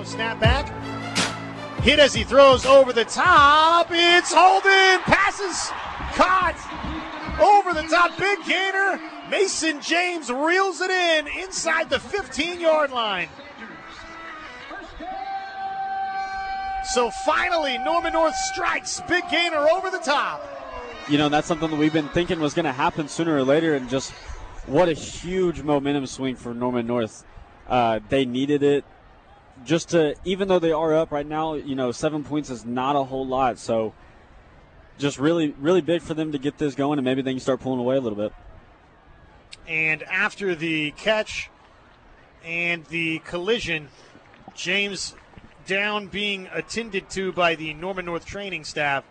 Now snap back. Hit as he throws over the top. It's Holden. Passes. Caught. Over the top. Big gainer. Mason James reels it in inside the 15 yard line. So finally, Norman North strikes. Big gainer over the top. You know, that's something that we've been thinking was going to happen sooner or later, and just what a huge momentum swing for Norman North. Uh, they needed it just to, even though they are up right now, you know, seven points is not a whole lot. So just really, really big for them to get this going, and maybe they can start pulling away a little bit. And after the catch and the collision, James down being attended to by the Norman North training staff.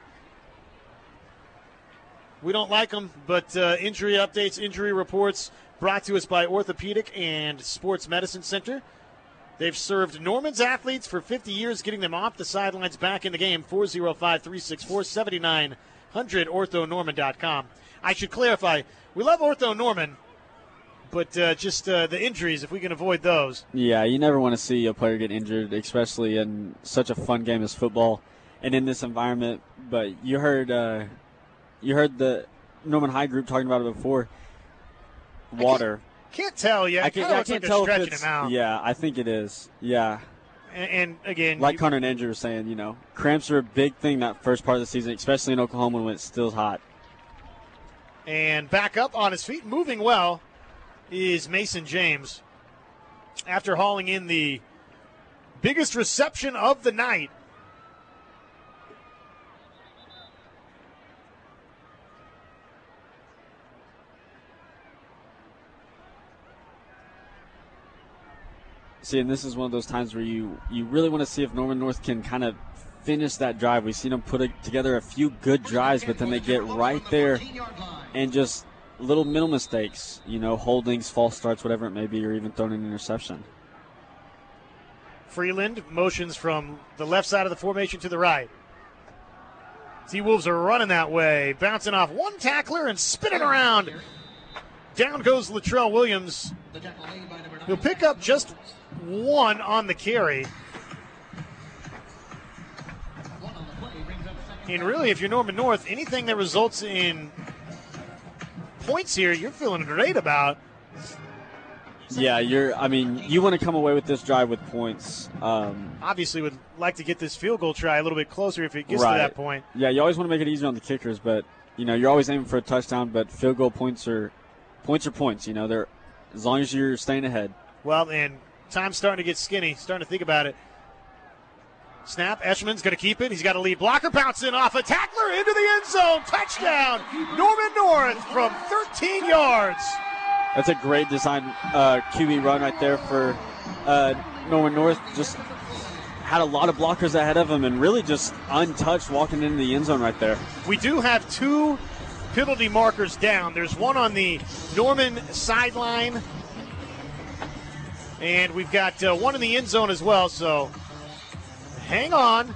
We don't like them, but uh, injury updates, injury reports brought to us by Orthopedic and Sports Medicine Center. They've served Norman's athletes for 50 years, getting them off the sidelines back in the game. 405 364 7900, orthonorman.com. I should clarify, we love Ortho Norman, but uh, just uh, the injuries, if we can avoid those. Yeah, you never want to see a player get injured, especially in such a fun game as football and in this environment. But you heard, uh, you heard the Norman High group talking about it before. Water. Can't tell yet. I can't, I can't like tell if it's. him out. Yeah, I think it is. Yeah. And, and again, Like you- Connor and Andrew were saying, you know, cramps are a big thing that first part of the season, especially in Oklahoma when it's still hot. and back up on his feet, moving well, is Mason James. After hauling in the biggest reception of the night. See, and this is one of those times where you you really want to see if Norman North can kind of finish that drive. We've seen them put a, together a few good drives, but then they get right there and just little middle mistakes, you know, holdings, false starts, whatever it may be, or even throwing an interception. Freeland motions from the left side of the formation to the right. T Wolves are running that way, bouncing off one tackler and spinning around. Down goes Latrell Williams. He'll pick up just one on the carry. And really, if you're Norman North, anything that results in points here, you're feeling great about. Yeah, you're. I mean, you want to come away with this drive with points. Um, Obviously, would like to get this field goal try a little bit closer if it gets right. to that point. Yeah, you always want to make it easier on the kickers, but you know, you're always aiming for a touchdown. But field goal points are points are points. You know, they're as long as you're staying ahead. Well, and time's starting to get skinny. Starting to think about it. Snap. Eshelman's going to keep it. He's got a lead blocker bouncing off a tackler into the end zone. Touchdown, Norman North from 13 yards. That's a great design uh, QB run right there for uh, Norman North. Just had a lot of blockers ahead of him and really just untouched walking into the end zone right there. We do have two penalty markers down. There's one on the Norman sideline, and we've got uh, one in the end zone as well. So hang on.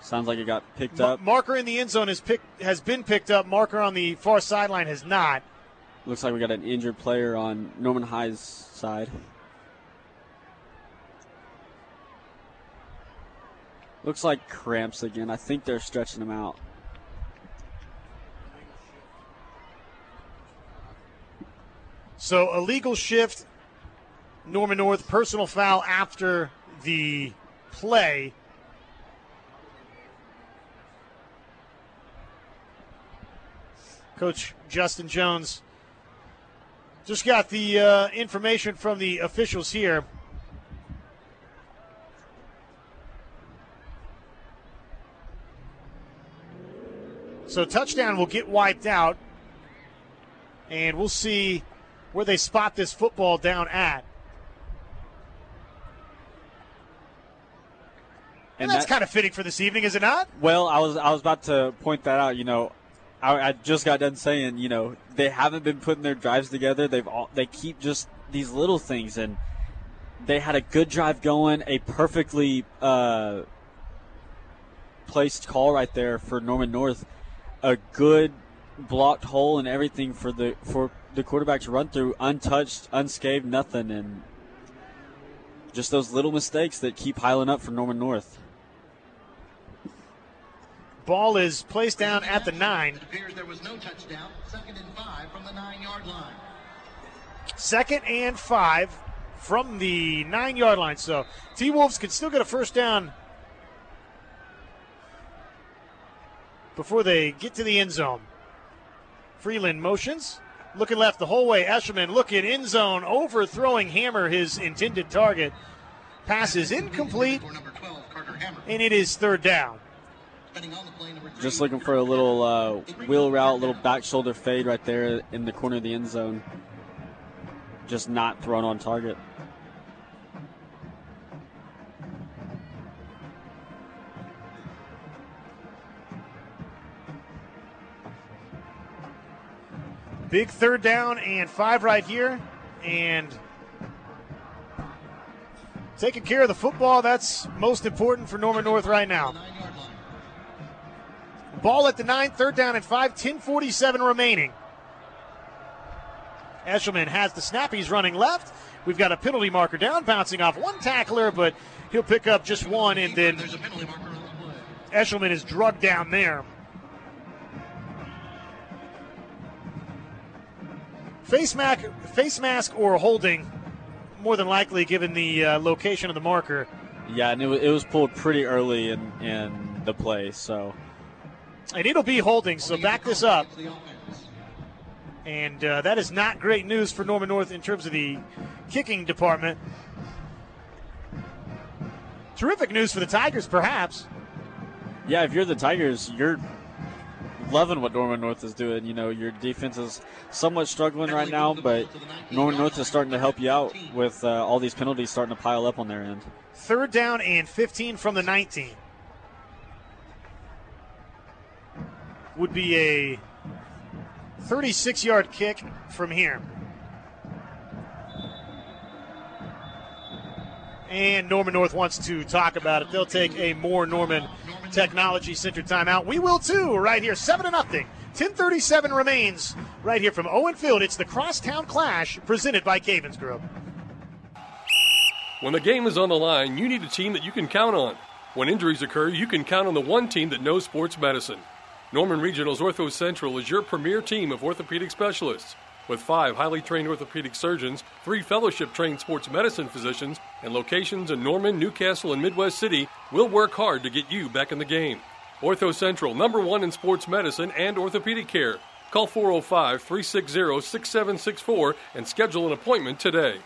Sounds like it got picked Ma- up. marker in the end zone has picked has been picked up. Marker on the far sideline has not. Looks like we got an injured player on Norman High's side. Looks like cramps again. I think they're stretching him out. So illegal shift. Norman North personal foul after the play. Coach Justin Jones just got the uh, information from the officials here. So touchdown will get wiped out, and we'll see where they spot this football down at. And, that's that- kind of fitting for this evening, is it not? Well, I was I was about to point that out. You know, I, I just got done saying, you know, they haven't been putting their drives together. They've all they keep just these little things, and they had a good drive going, a perfectly uh, placed call right there for Norman North, a good blocked hole and everything for the for the quarterback to run through untouched, unscathed, nothing, and just those little mistakes that keep piling up for Norman North. Ball is placed down at the nine. It appears there was no touchdown. Second and five from the nine yard line. Second and five from the nine yard line. So T Wolves can still get a first down before they get to the end zone. Freeland motions. Looking left the whole way. Eshelman looking in zone, overthrowing Hammer, his intended target. Pass is incomplete, For number 12, Carter Hammer. and it is third down. Just looking for a little uh, wheel route, little back shoulder fade right there in the corner of the end zone. Just not thrown on target. Big third down and five right here. And taking care of the football, that's most important for Norman North right now. nine yard line. Ball at the nine, third down and five, 1047 remaining. Eshelman has the snap. He's running left. We've got a penalty marker down, bouncing off one tackler, but he'll pick up just one, and then There's a penalty marker on the play. Eshelman is drugged down there. Face mask, face mask or holding, more than likely, given the uh, location of the marker. Yeah, and it was, it was pulled pretty early in, in the play, so And it'll be holding, so back this up. Against the offense. And uh, that is not great news for Norman North in terms of the kicking department. Terrific news for the Tigers, perhaps. Yeah, if you're the Tigers, you're loving what Norman North is doing. You know, your defense is somewhat struggling right now, but Norman North is starting to help you out with uh, all these penalties starting to pile up on their end. Third down and 15 from the 19. Would be a 36 yard kick from here. And Norman North wants to talk about it. They'll take a Moore Norman Technology Center timeout. We will too, right here, 7 to nothing. 1037 remains right here from Owen Field. It's the Crosstown Clash presented by Cavens Group. When the game is on the line, you need a team that you can count on. When injuries occur, you can count on the one team that knows sports medicine. Norman Regional's Ortho Central is your premier team of orthopedic specialists. With five highly trained orthopedic surgeons, three fellowship trained sports medicine physicians, and locations in Norman, Newcastle, and Midwest City, we'll work hard to get you back in the game. Ortho Central, number one in sports medicine and orthopedic care. Call 405 360 6764 and schedule an appointment today.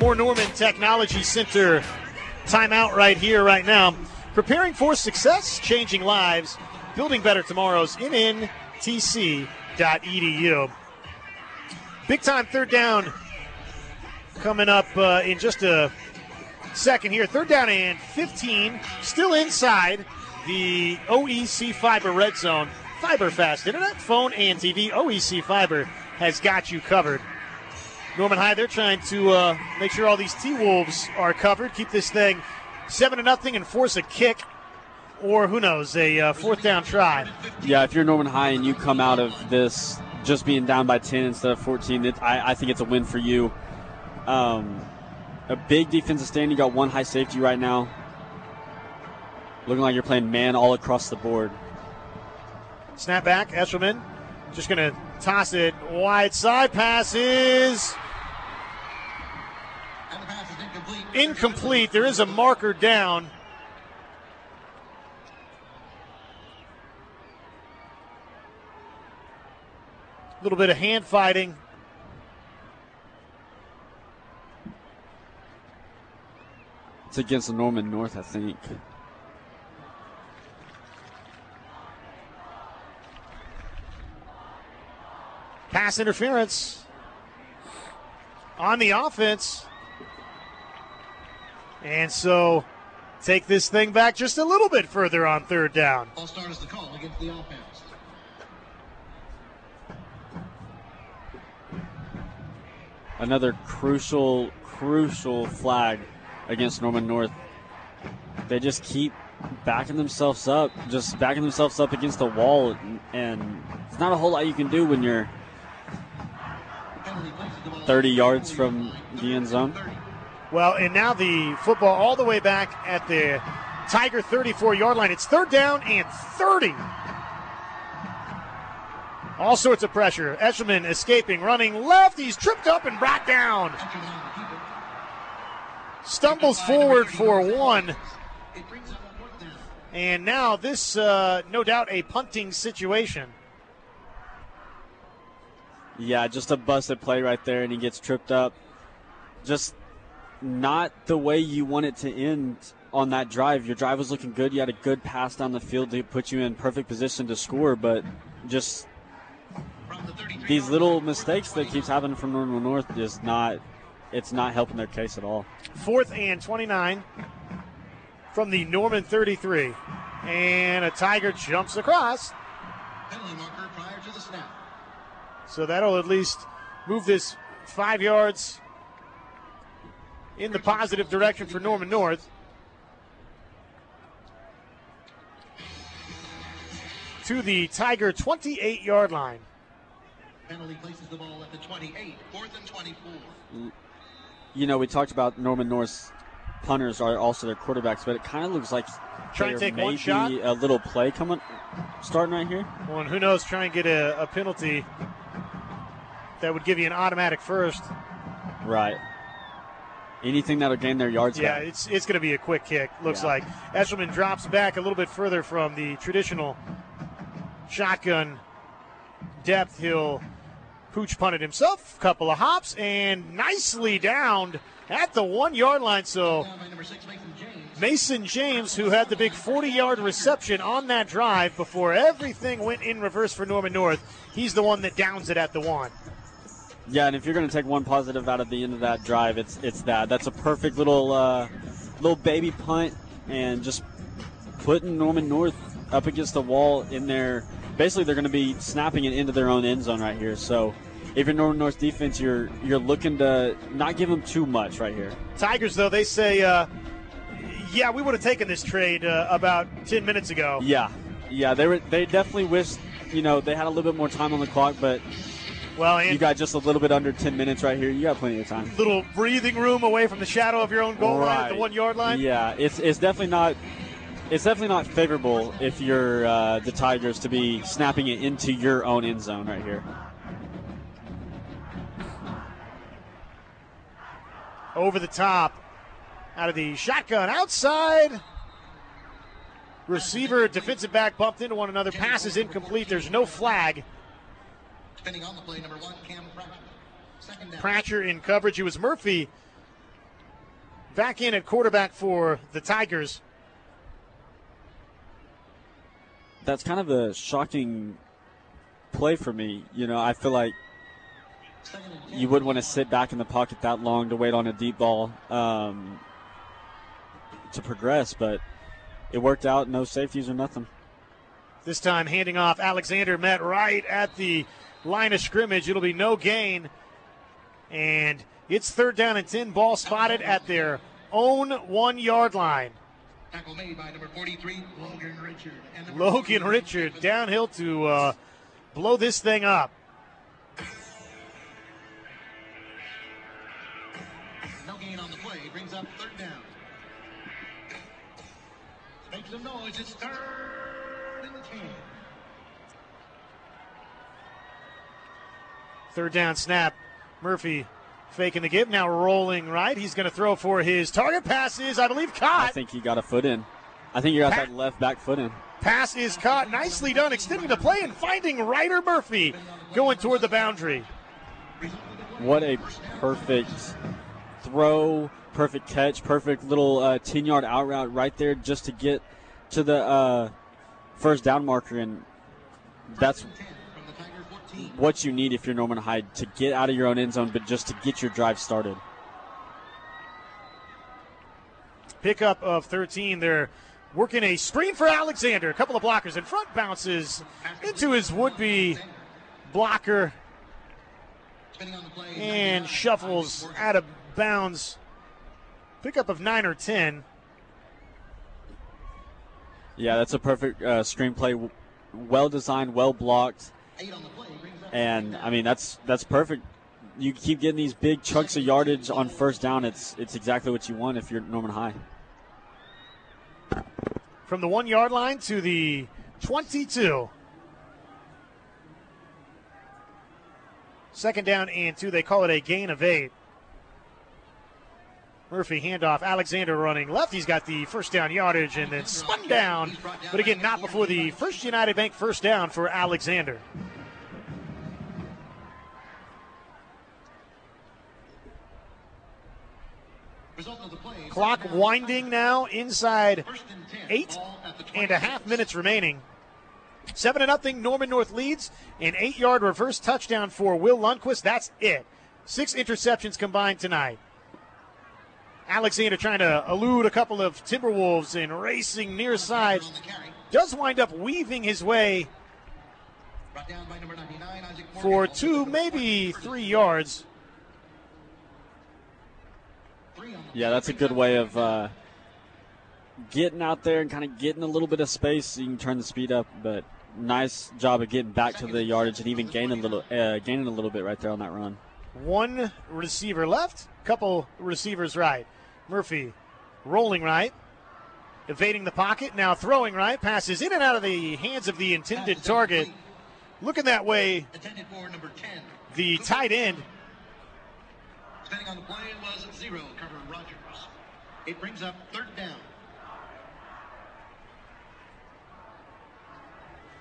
Moore Norman Technology Center timeout right here, right now. Preparing for success, changing lives, building better tomorrows. MNTC.edu. Big time third down coming up uh, in just a second here. Third down and 15, still inside the OEC Fiber red zone. Fiber fast internet, phone, and TV. OEC Fiber has got you covered. Norman High, they're trying to uh, make sure all these T Wolves are covered, keep this thing seven to nothing, and force a kick, or who knows, a uh, fourth down try. Yeah, if you're Norman High and you come out of this just being down by 10 instead of 14, it, I, I think it's a win for you. Um, a big defensive stand. You got one high safety right now. Looking like you're playing man all across the board. Snap back, Eshelman just going to toss it wide side. Pass is incomplete. Incomplete. There is a marker down. A little bit of hand fighting. It's against Norman North, I think. Pass interference on the offense. And so take this thing back just a little bit further on third down. All start is the call against the offense. Another crucial, crucial flag against Norman North. they just keep backing themselves up, just backing themselves up against the wall, and, and it's not a whole lot you can do when you're 30 yards from the end zone. Well, and now the football all the way back at the Tiger 34 yard line. It's third down and 30. All sorts of pressure. Eshelman escaping, running left. He's tripped up and brought down. Stumbles forward for one. And now this, uh, no doubt, a punting situation. Yeah, just a busted play right there, and he gets tripped up. Just not the way you want it to end on that drive. Your drive was looking good. You had a good pass down the field to put you in perfect position to score, but just these little mistakes that keeps happening from Norman North is not it's not helping their case at all. Fourth and 29 from the Norman 33. And a Tiger jumps across. Penalty marker prior to the snap. So that'll at least move this five yards in the positive direction for Norman North. To the Tiger 28 yard line. Penalty places the ball at the 28. Fourth and 24. You know, we talked about Norman North's punters are also their quarterbacks, but it kind of looks like Try and take may one shot? be a little play coming, starting right here. Well, and who knows, try and get a, a penalty that would give you an automatic first. Right. Anything that'll gain their yards Yeah, back. it's it's going to be a quick kick. Looks Yeah. like Eshelman drops back a little bit further from the traditional shotgun depth. He'll pooch punt it himself. Couple of hops and nicely downed at the one yard line. So Down by number six, Mason James. Mason James, who had the big 40 yard reception on that drive before everything went in reverse for Norman North, he's the one that downs it at the one. Yeah, and if you're going to take one positive out of the end of that drive, it's it's that. That's a perfect little uh, little baby punt, and just putting Norman North up against the wall in there. Basically, they're going to be snapping it into their own end zone right here. So, if you're Norman North defense, you're you're looking to not give them too much right here. Tigers, though, they say, uh, yeah, we would have taken this trade uh, about 10 minutes ago. Yeah, yeah, they were they definitely wished you know they had a little bit more time on the clock, but Well, you got just a little bit under 10 minutes right here. You got plenty of time. little breathing room away from the shadow of your own goal line at the one yard line. Yeah, it's it's definitely not it's definitely not favorable if you're uh, the Tigers to be snapping it into your own end zone right here. Over the top, out of the shotgun, outside. Receiver, defensive back bumped into one another. Pass is incomplete. There's no flag. Depending on the play, number one, Cam Pratcher. Second down. Pratcher in coverage. It was Murphy back in at quarterback for the Tigers. That's kind of a shocking play for me. You know, I feel like Second and ten. you wouldn't want to sit back in the pocket that long to wait on a deep ball um, to progress, but it worked out. No safeties or nothing. This time handing off Alexander met right at the line of scrimmage. It'll be no gain. And it's third down and 10. Ball spotted at their own one yard line. Tackle made by number 43, Logan Richard. And Logan Richard downhill to uh, blow this thing up. No gain on the play. Brings up third down. Make some noise. It's third and 10. Third down snap. Murphy faking the give. Now rolling right. He's going to throw for his target. Pass is, I believe, caught. I think he got a foot in. I think you got Pat- that left back foot in. Pass is caught. Nicely done. Extending the play and finding Ryder Murphy going toward the boundary. What a perfect throw, perfect catch, perfect little uh, 10 yard out route right there just to get to the uh, first down marker. And that's 10 from the Tiger 14. What you need if you're Norman High to get out of your own end zone, but just to get your drive started. Pickup of 13. They're working a screen for Alexander. A couple of blockers in front. Bounces into his would be blocker Depending on the play. and shuffles out of bounds. Pickup of 9 or 10. Yeah, that's a perfect uh, screenplay. Well designed, well blocked, Eight on the play and I mean that's that's perfect. You keep getting these big chunks of yardage on first down. It's it's exactly what you want if you're Norman High. From the one yard line to the 22. Second down and two. They call it a gain of eight. Murphy handoff. Alexander running left. He's got the first down yardage and then spun down. But again, not before the first United Bank first down for Alexander. Result of the play. Clock winding now inside First and 10. eight Ball at the and a half 26. minutes remaining. Seven to nothing. Norman North leads. An eight-yard reverse touchdown for Will Lundquist. That's it. Six interceptions combined tonight. Alexander trying to elude a couple of Timberwolves and racing near side. On the carry. Does wind up weaving his way Brought down by number 99, Isaac Morgan. for two, maybe three yards. Three on the Yeah, that's a good way of uh, getting out there and kind of getting a little bit of space so you can turn the speed up. But nice job of getting back to the yardage and even gaining a little, uh, gaining a little bit right there on that run. One receiver left, couple receivers right. Murphy rolling right, evading the pocket, now throwing right, passes in and out of the hands of the intended target. Looking that way, Intended for number 10. the tight end. Spending on the play was zero. covering Rogers. It brings up third down.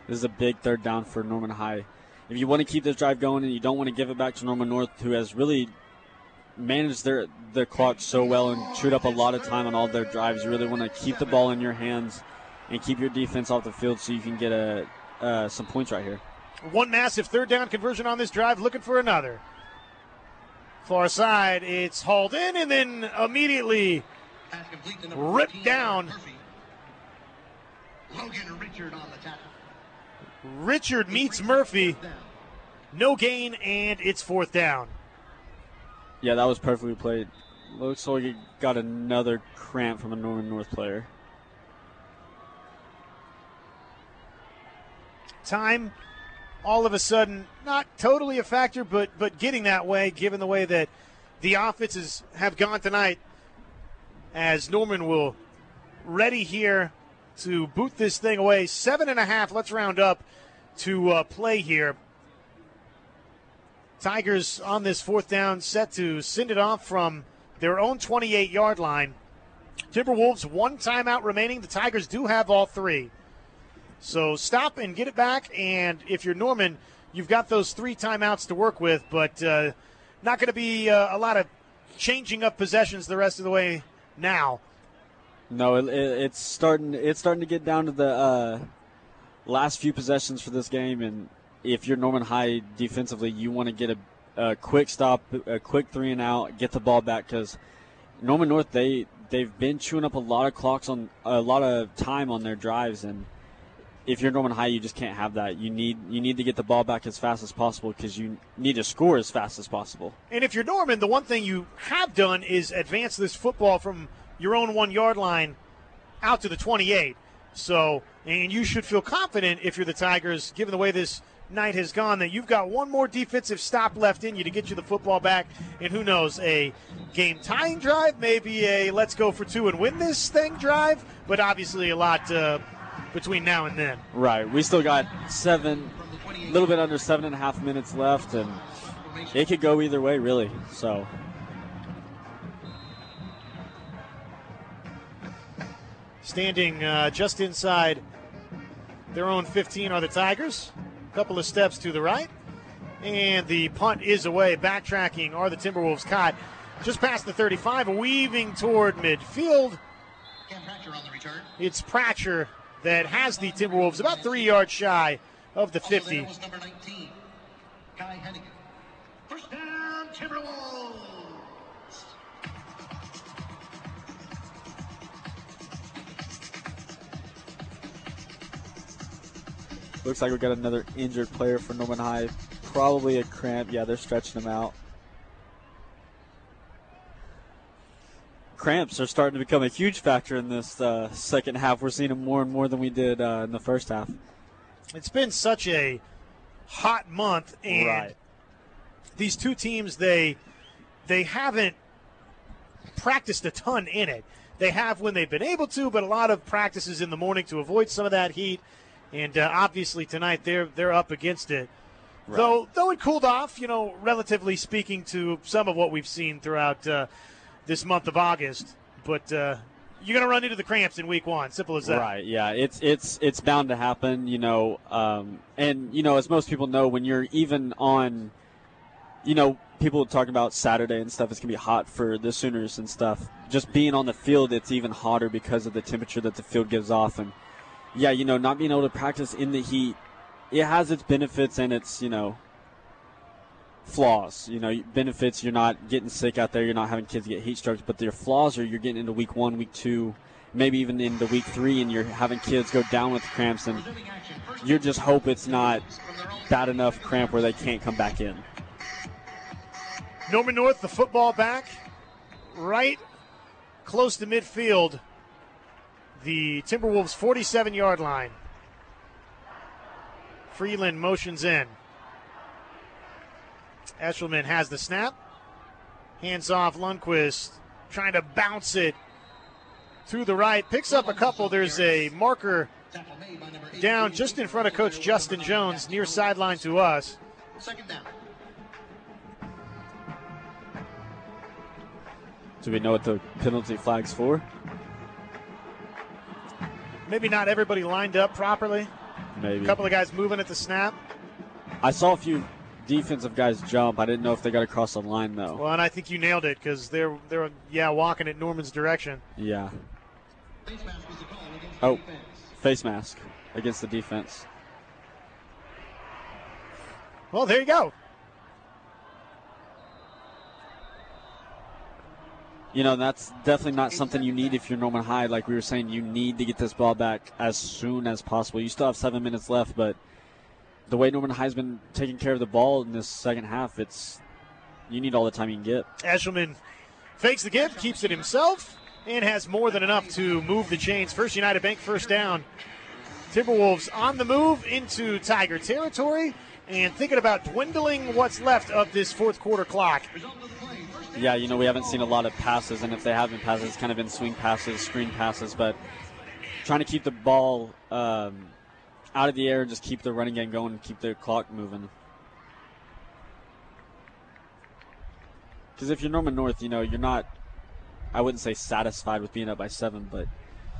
This is a big third down for Norman High. If you want to keep this drive going and you don't want to give it back to Norman North, who has really managed their their clock so well and chewed up a lot of time on all their drives, you really want to keep the ball in your hands and keep your defense off the field so you can get a uh, some points right here. One massive third down conversion on this drive, looking for another. Far side, it's hauled in and then immediately Pass complete to number Ripped down. Logan Richard on the tackle. Richard meets Murphy. No gain, and it's fourth down. Yeah, that was perfectly played. Looks like he got another cramp from a Norman North player. time all of a sudden not totally a factor but but getting that way given the way that the offenses have gone tonight as norman will ready here to boot this thing away. Seven and a half let's round up to uh, play here. Tigers on this fourth down set to send it off from their own 28 yard line. Timberwolves one timeout remaining. The tigers do have all three so stop and get it back. And if you're Norman, you've got those three timeouts to work with, but uh, not going to be uh, a lot of changing up possessions the rest of the way now. No, it, it, it's starting. It's starting to get down to the uh, last few possessions for this game, and if you're Norman High defensively, you want to get a, a quick stop, a quick three and out, get the ball back because Norman North they they've been chewing up a lot of clocks on a lot of time on their drives, and if you're Norman High, you just can't have that. You need you need to get the ball back as fast as possible because you need to score as fast as possible. And if you're Norman, the one thing you have done is advance this football from your own one yard line out to the 28. So, and you should feel confident if you're the Tigers, given the way this night has gone, that you've got one more defensive stop left in you to get you the football back. And who knows, a game tying drive, maybe a let's go for two and win this thing drive, but obviously a lot uh, between now and then. Right. We still got seven, a little bit under seven and a half minutes left, and it could go either way, really. So. Standing uh, just inside their own 15 are the Tigers. A couple of steps to the right. And the punt is away. Backtracking are the Timberwolves caught just past the 35, weaving toward midfield. Cam Pratcher on the return. It's Pratcher that has the Timberwolves about three yards shy of the 50. was number 19, Kai Hennigan. First down, Timberwolves. Looks like we got another injured player for Norman High. Probably a cramp. Yeah, they're stretching him out. Cramps are starting to become a huge factor in this uh, second half. We're seeing them more and more than we did uh, in the first half. It's been such a hot month, and Right. these two teams they they haven't practiced a ton in it. They have when they've been able to, but a lot of practices in the morning to avoid some of that heat. And uh, obviously tonight they're they're up against it. Though though it cooled off, you know, relatively speaking to some of what we've seen throughout uh, this month of August. But uh, you're going to run into the cramps in week one. Simple as that. Right. Yeah. It's it's it's bound to happen. You know. Um, and you know, as most people know, when you're even on, you know, people talking about Saturday and stuff. It's gonna be hot for the Sooners and stuff. Just being on the field, it's even hotter because of the temperature that the field gives off. And yeah, you know, not being able to practice in the heat, it has its benefits and its you know flaws. You know, benefits you're not getting sick out there, you're not having kids get heat strokes, but their flaws are you're getting into week one, week two, maybe even into week three, and you're having kids go down with cramps, and you just hope it's not bad enough cramp where they can't come back in. Norman North, the football back, right close to midfield. The Timberwolves' 47 yard line. Freeland motions in. Eshelman has the snap. Hands off Lundquist, trying to bounce it to the right. Picks up a couple. There's a marker down just in front of Coach Justin Jones, near sideline to us. Second down. Do we know what the penalty flag's for? Maybe not everybody lined up properly. Maybe. A couple of guys moving at the snap. I saw a few defensive guys jump. I didn't know if they got across the line though. Well, and I think you nailed it because they're they're yeah walking at Norman's direction. Yeah. Face mask was the call against Oh. defense. Face mask against the defense. Well, there you go. You know, that's definitely not something you need if you're Norman High. Like we were saying, you need to get this ball back as soon as possible. You still have seven minutes left, but the way Norman been taking care of the ball in this second half, it's you need all the time you can get. Eshelman fakes the give, keeps it himself, and has more than enough to move the chains. First United Bank first down. Timberwolves on the move into Tiger territory and thinking about dwindling what's left of this fourth quarter clock. Result of the play. First Yeah, you know, we haven't seen a lot of passes, and if they have been passes, it's kind of been swing passes, screen passes, but trying to keep the ball um, out of the air and just keep the running game going and keep the clock moving. Because if you're Norman North, you know, you're not, I wouldn't say satisfied with being up by seven, but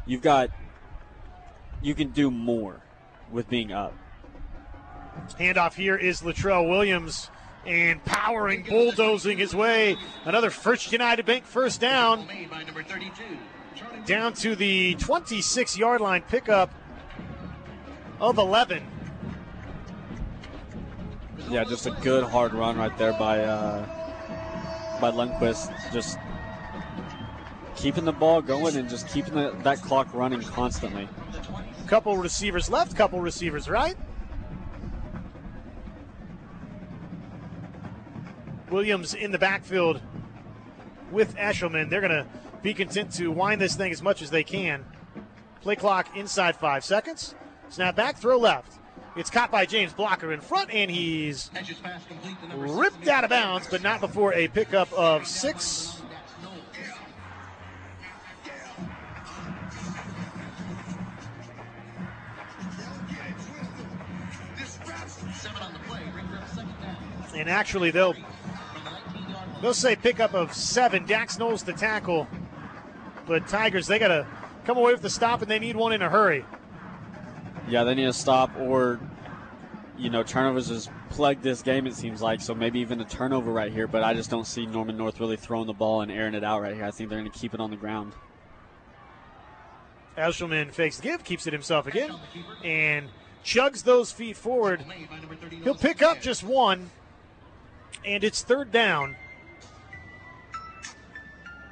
you've got, you can do more with being up. Handoff here is Latrell Williams and powering, bulldozing his way. Another First United Bank first down. made by number 32. Charlie down to the 26 yard line pickup of 11. Yeah, just a good hard run right there by uh, by Lundquist. Just keeping the ball going and just keeping the, that clock running constantly. Couple receivers left, couple receivers right. Williams in the backfield with Eshelman. They're going to be content to wind this thing as much as they can. Play clock inside five seconds. Snap back, throw left. It's caught by James Blocker in front, and he's ripped out of bounds, but not before a pickup of six. And actually, they'll From the 19 yard line. They'll say pickup of seven. Dax Knowles the tackle. But Tigers, they got to come away with the stop, and they need one in a hurry. Yeah, they need to stop or, you know, turnovers has plagued this game. It seems like so maybe even a turnover right here. But I just don't see Norman North really throwing the ball and airing it out right here. I think they're going to keep it on the ground. Eshelman fakes the give, keeps it himself again, and chugs those feet forward. Made by number 30. He'll pick up just one, and it's third down.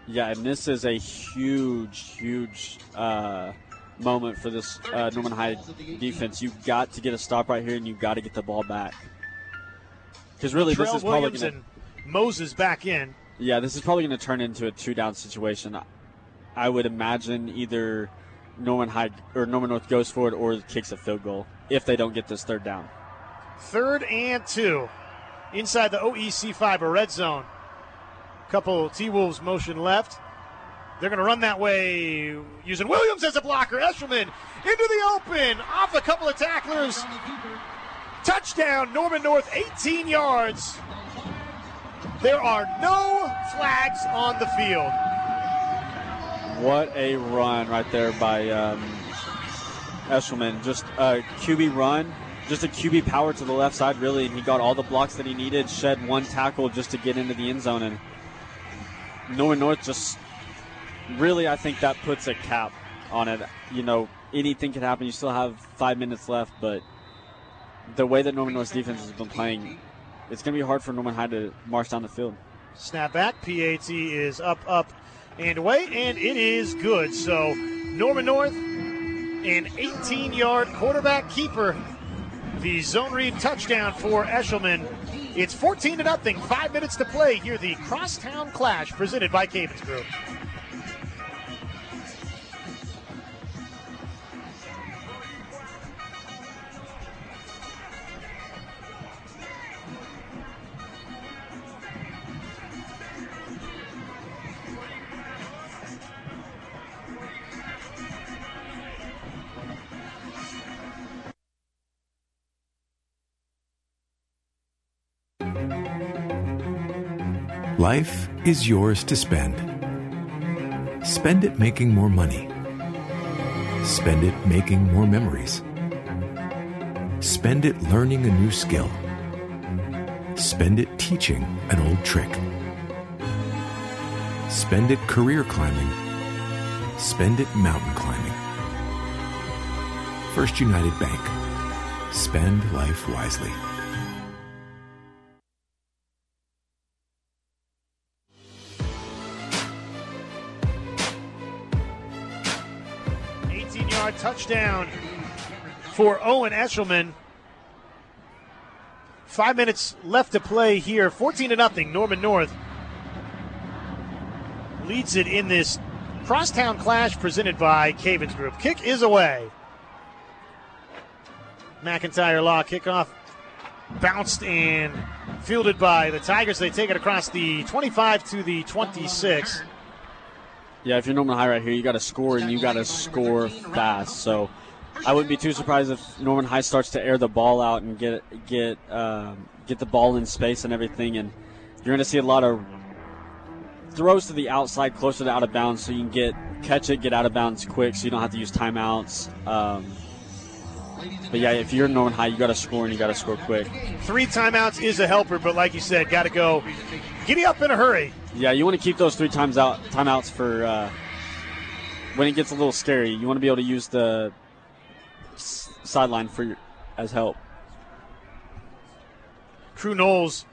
Yeah, and this is a huge, huge uh, moment for this uh, Norman High defense. You've got to get a stop right here, and you've got to get the ball back. Because really, this Trail is probably Williams going to Moses back in. yeah, this is probably going to turn into a two-down situation. I would imagine either Norman High or Norman North goes for it or kicks a field goal if they don't get this third down. Third and two. Inside the OEC five, fiber red zone. Couple T Wolves motion left. They're going to run that way using Williams as a blocker. Eshelman into the open, off a couple of tacklers. Touchdown, Norman North, 18 yards. There are no flags on the field. What a run right there by um, Eshelman. Just a QB run, just a QB power to the left side, really, and he got all the blocks that he needed, shed one tackle just to get into the end zone. And Norman North just really, I think that puts a cap on it. You know, anything can happen. You still have five minutes left, but the way that Norman North's defense has been playing, it's going to be hard for Norman High to march down the field. Snap back. PAT is up, up, and away, and it is good. So Norman North, an 18 yard quarterback keeper. The zone read touchdown for Eshelman. It's 14 to nothing. Five minutes to play here. The Crosstown Clash presented by Cavens Group. Life is yours to spend. Spend it making more money. Spend it making more memories. Spend it learning a new skill. Spend it teaching an old trick. Spend it career climbing. Spend it mountain climbing. First United Bank. Spend life wisely. Touchdown for Owen Eshelman. Five minutes left to play here. 14 to nothing. Norman North leads it in this crosstown clash presented by Cavens Group. Kick is away. McIntyre Law kickoff bounced and fielded by the Tigers. They take it across the 25 to the 26. Yeah, if you're Norman High right here, you got to score and you got to score fast. So I wouldn't be too surprised if Norman High starts to air the ball out and get get um, get the ball in space and everything, and you're going to see a lot of throws to the outside, closer to out of bounds, so you can get catch it, get out of bounds quick, so you don't have to use timeouts. Um, but yeah, if you're Norman High, you got to score and you got to score quick. Three timeouts is a helper, but like you said, got to go. Giddy up in a hurry. Yeah, you want to keep those three times out timeouts for uh, when it gets a little scary. You want to be able to use the s- sideline for your, as help. Crew Knowles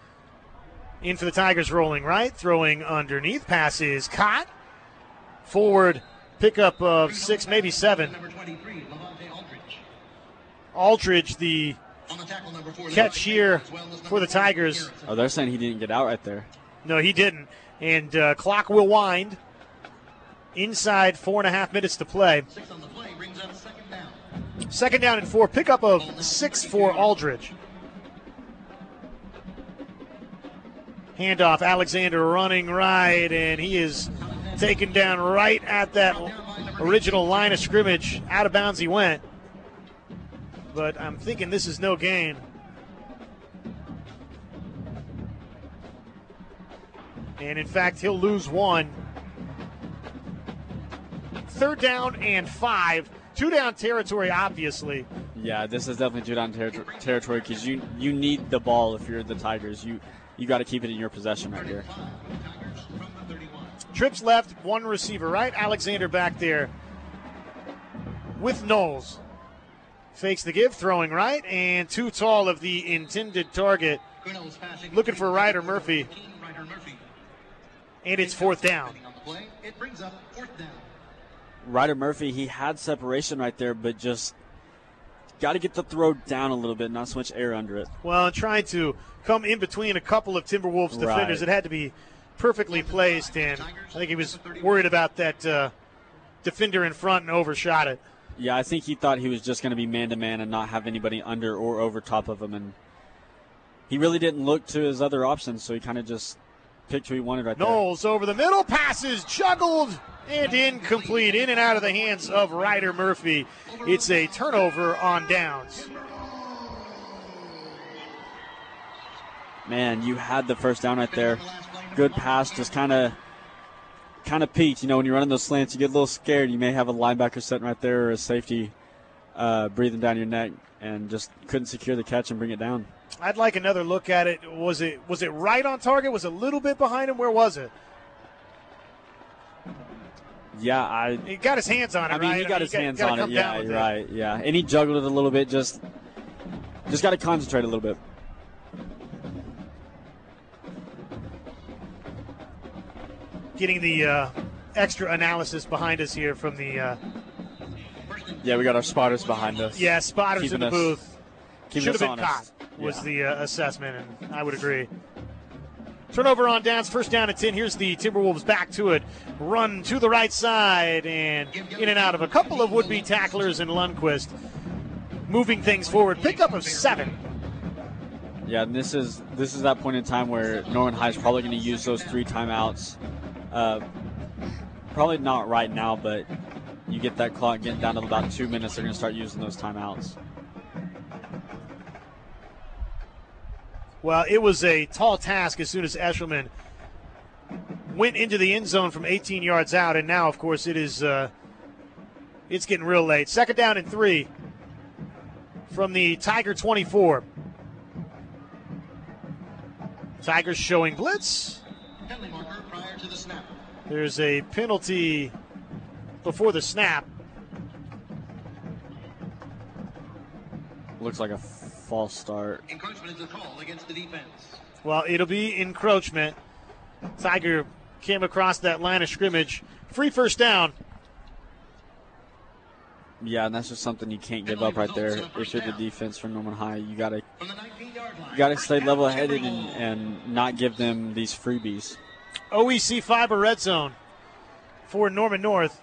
in for the Tigers rolling right, throwing underneath. Pass is caught. Forward pickup of six, maybe seven. Number 23, Levante Aldridge. Aldridge, the On the four, catch Levante here as well as for the Tigers. Oh, they're saying he didn't get out right there. No, he didn't. And uh, clock will wind. Inside four and a half minutes to play. Six on the play second down. Second down and four. Pickup of six for Aldridge. Handoff. Alexander running right, and he is taken down right at that original line of scrimmage. Out of bounds he went. But I'm thinking this is no gain. And in fact, he'll lose one. Third down and five. Two down territory, obviously. Yeah, this is definitely two down ter- territory because you you need the ball if you're the Tigers. You you got to keep it in your possession right here. Trips left, one receiver right. Alexander back there with Knowles. Fakes the give, throwing right, and too tall of the intended target. Looking for Ryder Murphy. And it's fourth down. It brings up fourth down. Ryder Murphy, he had separation right there, but just got to get the throw down a little bit, not so much air under it. Well, and trying to come in between a couple of Timberwolves defenders, Right. it had to be perfectly placed, and I think he was worried about that uh, defender in front and overshot it. Yeah, I think he thought he was just going to be man to man and not have anybody under or over top of him, and he really didn't look to his other options, so he kind of just picked who he wanted right there. Knowles over the middle, passes juggled and incomplete, in and out of the hands of Ryder Murphy. It's a turnover on downs. Man, you had the first down right there. Good pass, just kind of kind of peaked. You know, when you're running those slants, you get a little scared. You may have a linebacker sitting right there or a safety uh, breathing down your neck, and just couldn't secure the catch and bring it down. I'd like another look at it. Was it was it right on target? Was it a little bit behind him? Where was it? Yeah, I He got his hands on it. I mean, right? he got his got- hands gotta on it. Yeah, you're it. right. Yeah, and he juggled it a little bit. Just, just got to concentrate a little bit. Getting the uh, extra analysis behind us here from the uh, Yeah, we got our spotters behind us. yeah spotters in the us- booth. Should have been honest. caught was Yeah. the uh, assessment, and I would agree. Turnover on downs, first down at 10. Here's the Timberwolves back to it. Run to the right side and in and out of a couple of would be tacklers and Lundquist. Moving things forward. Pickup of seven. Yeah, and this is this is that point in time where Norman High is probably going to use those three timeouts. Uh, probably not right now, but you get that clock getting down to about two minutes, they're going to start using those timeouts. Well, it was a tall task as soon as Eshelman went into the end zone from 18 yards out, and now, of course, it is uh, it's getting real late. Second down and three from the Tiger 24. Tigers showing blitz. Penalty marker prior to the snap. There's a penalty before the snap. Looks like a false start. Encroachment is the call against the defense. Well, it'll be encroachment. Tiger came across that line of scrimmage. Free first down. Yeah, and that's just something you can't give up right there. If you're the defense for Norman High, you gotta From the 19-yard line. you gotta stay level headed and, and not give them these freebies. OEC Fiber Red Zone for Norman North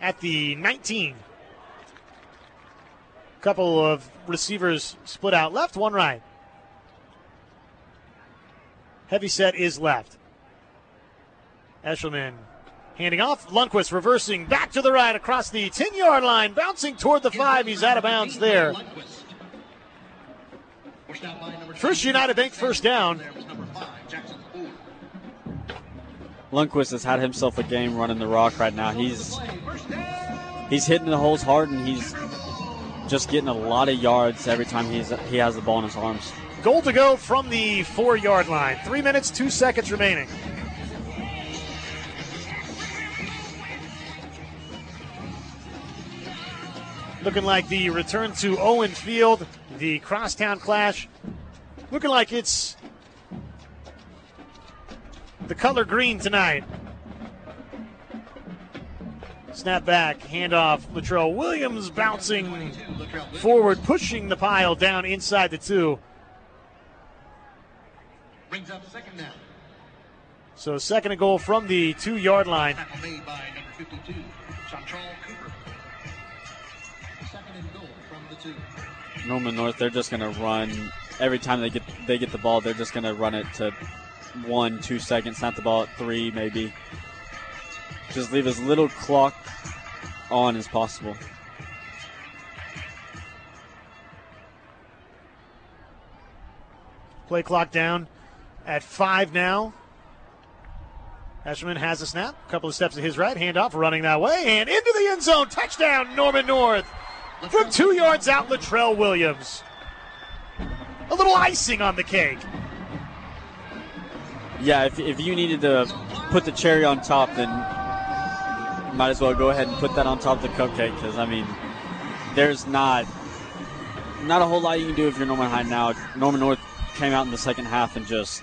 at the 19. Couple of receivers split out left, one right. Heavy set is left. Eshelman handing off. Lundquist reversing back to the right across the 10 yard line, bouncing toward the five. He's out of bounds there. Lundquist. First United Bank first down. There was number five, Jackson Ford. Lundquist has had himself a game running the rock right now. He's Play, first down. he's hitting the holes hard and he's just getting a lot of yards every time he's he has the ball in his arms. Goal to go from the four yard line. Three minutes, two seconds remaining. Looking like the return to Owen Field, the crosstown clash. Looking like it's the color green tonight. Snap back, handoff. Latrell Williams bouncing forward, pushing the pile down inside the two. Brings up second down. So second and goal from the two yard line. Made by number 52, Chantrell Cooper. Second and goal from the two. Norman North, they're just gonna run every time they get they get the ball. They're just gonna run it to one, two seconds. Snap the ball at three, maybe. Just leave as little clock on as possible. Play clock down at five now. Eshelman has a snap. A couple of steps to his right. Handoff running that way. And into the end zone. Touchdown, Norman North. From two yards out, Latrell Williams. A little icing on the cake. Yeah, if, if you needed to put the cherry on top, then might as well go ahead and put that on top of the cupcake. Because I mean, there's not not a whole lot you can do if you're Norman High now. Norman North came out in the second half and just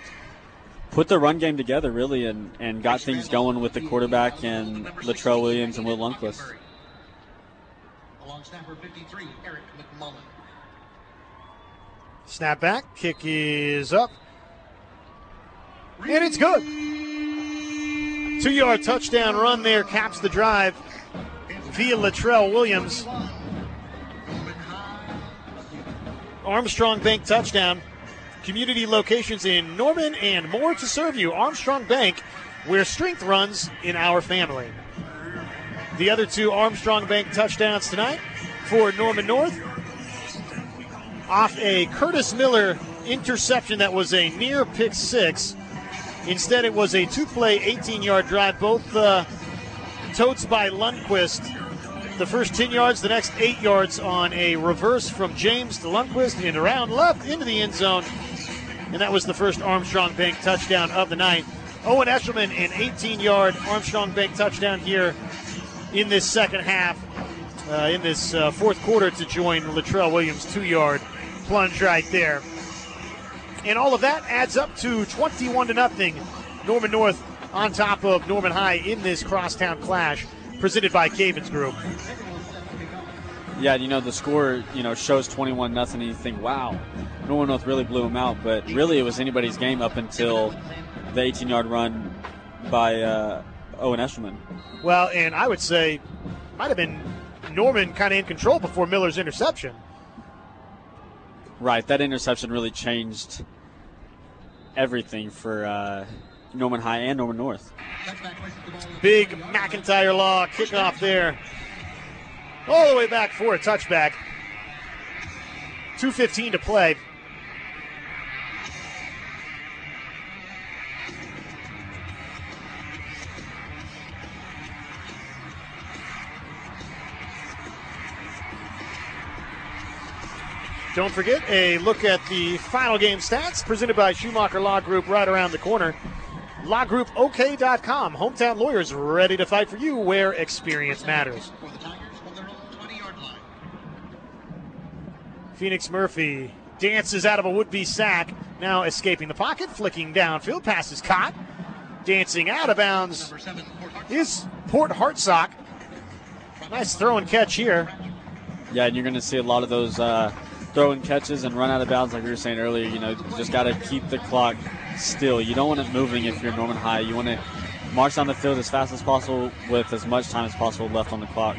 put the run game together, really, and, and got things going with the quarterback and Latrell Williams and Will Lundquist. Snapper 53, Eric McMullen. Snap back. Kick is up. And it's good. Two yard touchdown run there caps the drive. via Latrell Williams. Armstrong Bank touchdown. Community locations in Norman and more to serve you. Armstrong Bank, where strength runs in our family. The other two Armstrong Bank touchdowns tonight for Norman North. Off a Curtis Miller interception that was a near pick six. Instead, it was a two play, 18 yard drive, both uh, totes by Lundquist. The first 10 yards, the next 8 yards on a reverse from James to Lundquist and around left into the end zone. And that was the first Armstrong Bank touchdown of the night. Owen Eshelman, an 18 yard Armstrong Bank touchdown here in this second half, uh, in this uh, fourth quarter to join Latrell Williams' two yard plunge right there. And all of that adds up to 21 to nothing. Norman North on top of Norman High in this crosstown clash presented by Cavens Group. Yeah, you know the score, you know, shows 21 nothing, and you think, wow, Norman North really blew them out. But really, it was anybody's game up until the 18-yard run by uh, Owen Eshelman. Well, and I would say might have been Norman kind of in control before Miller's interception. Right, that interception really changed everything for uh, Norman High and Norman North. Big McIntyre Law kickoff there. All the way back for a touchback. 2.15 to play. Don't forget a look at the final game stats presented by Schumacher Law Group right around the corner. LawGroupOK.com. Hometown lawyers ready to fight for you where experience matters. Phoenix Murphy dances out of a would be sack, now escaping the pocket, flicking downfield. Pass is caught. Dancing out of bounds is Port Hartsock. Nice throw and catch here. Yeah, and you're going to see a lot of those uh, throwing catches and run out of bounds, like we were saying earlier. You know, just got to keep the clock still. You don't want it moving if you're Norman High. You want to march down the field as fast as possible with as much time as possible left on the clock.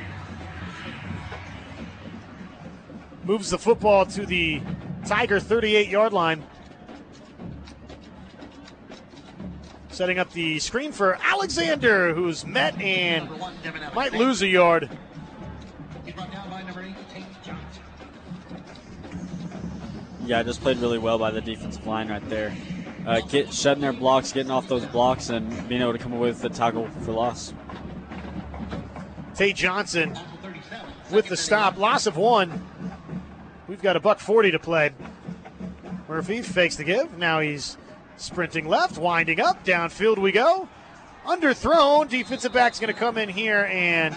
Moves the football to the Tiger 38 yard line. Setting up the screen for Alexander, who's met and might lose a yard. Yeah, just played really well by the defensive line right there. Uh, get shedding their blocks, getting off those blocks, and being able to come away with the tackle for loss. Tate Johnson with the stop, loss of one. We've got a buck forty to play. Murphy fakes the give. Now he's sprinting left, winding up, downfield we go. Underthrown. Defensive back's going to come in here and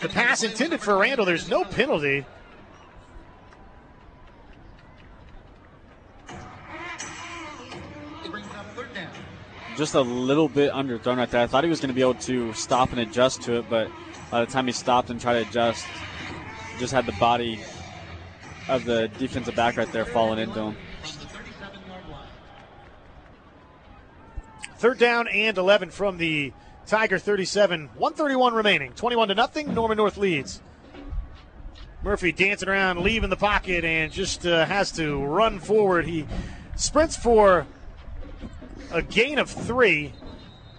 the pass intended for Randall. There's no penalty. Just a little bit underthrown right there. I thought he was going to be able to stop and adjust to it, but by the time he stopped and tried to adjust, just had the body of the defensive back right there falling into him. Third down and 11 from the Tiger 37. 131 remaining. 21 to nothing. Norman North leads. Murphy dancing around, leaving the pocket, and just uh, has to run forward. He sprints for a gain of three,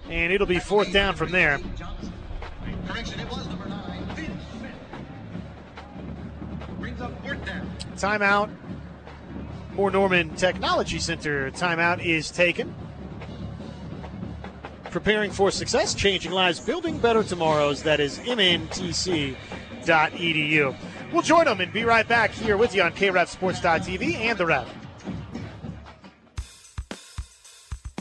and it'll be fourth down from there. Timeout. Moore Norman Technology Center timeout is taken. Preparing for success, changing lives, building better tomorrows. That is mntc.edu. We'll join them and be right back here with you on KREFSports.tv and the Ref.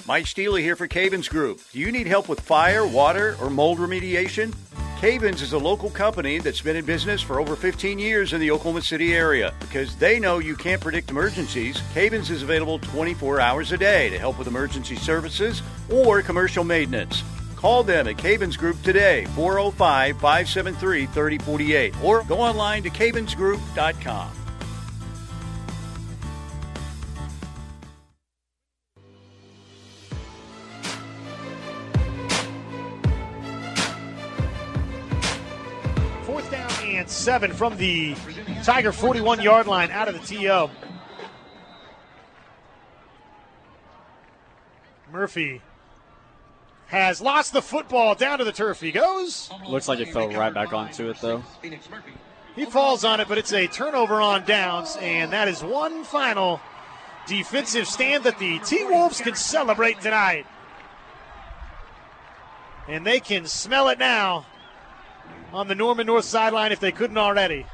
Mike Steely here for Cavens Group. Do you need help with fire, water, or mold remediation? Cavens is a local company that's been in business for over 15 years in the Oklahoma City area. Because they know you can't predict emergencies, Cavens is available 24 hours a day to help with emergency services or commercial maintenance. Call them at Cavens Group today, 405 573 3048, or go online to cavensgroup.com. seven from the Tiger 41 yard line out of the TO. Murphy has lost the football. Down to the turf he goes. Looks like it fell right back onto it, though. He falls on it, but it's a turnover on downs, and that is one final defensive stand that the T Wolves can celebrate tonight. And they can smell it now on the Norman North sideline if they couldn't already.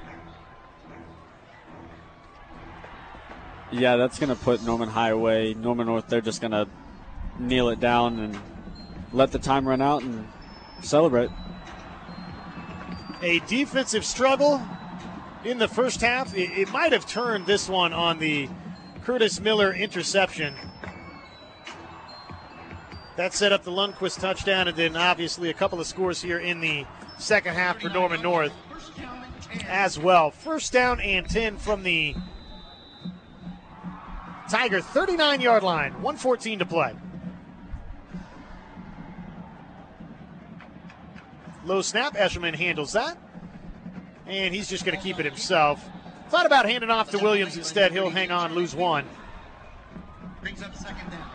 Yeah, that's going to put Norman Highway, Norman North, they're just going to kneel it down and let the time run out and celebrate. A defensive struggle in the first half. It, it might have turned this one on the Curtis Miller interception. That set up the Lundquist touchdown, and then obviously a couple of scores here in the second half for Norman North as well. First down and 10 from the Tiger 39 yard line, 114 to play. Low snap, Eshelman handles that. And he's just going to keep it himself. Thought about handing off to Williams instead. He'll hang on, lose one. Brings up second down.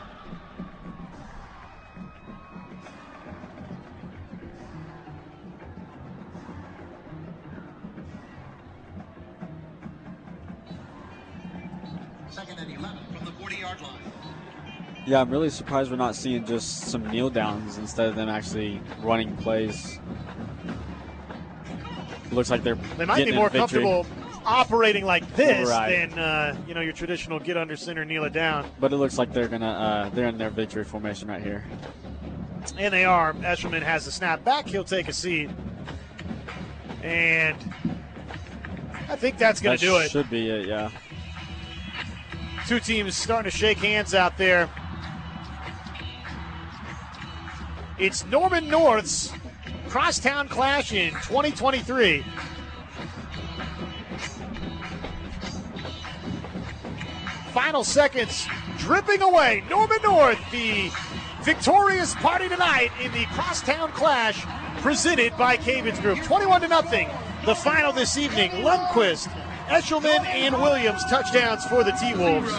Yeah, I'm really surprised we're not seeing just some kneel downs instead of them actually running plays. Looks like they're They might be more comfortable operating like this Right. than uh, you know your traditional get under center, kneel it down. But it looks like they're gonna uh, they're in their victory formation right here. And they are. Eshelman has the snap back. He'll take a seat. And I think that's going That to do it. Should be it, yeah. Two teams starting to shake hands out there. It's Norman North's crosstown clash in 2023. Final seconds dripping away. Norman North, the victorious party tonight in the crosstown clash presented by Cavens Group. 21 to nothing. The final this evening. Lundquist, Eshelman, and Williams touchdowns for the T Wolves.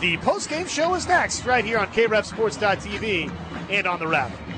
The post-game show is next, right here on KREFSports.tv and on the Ref.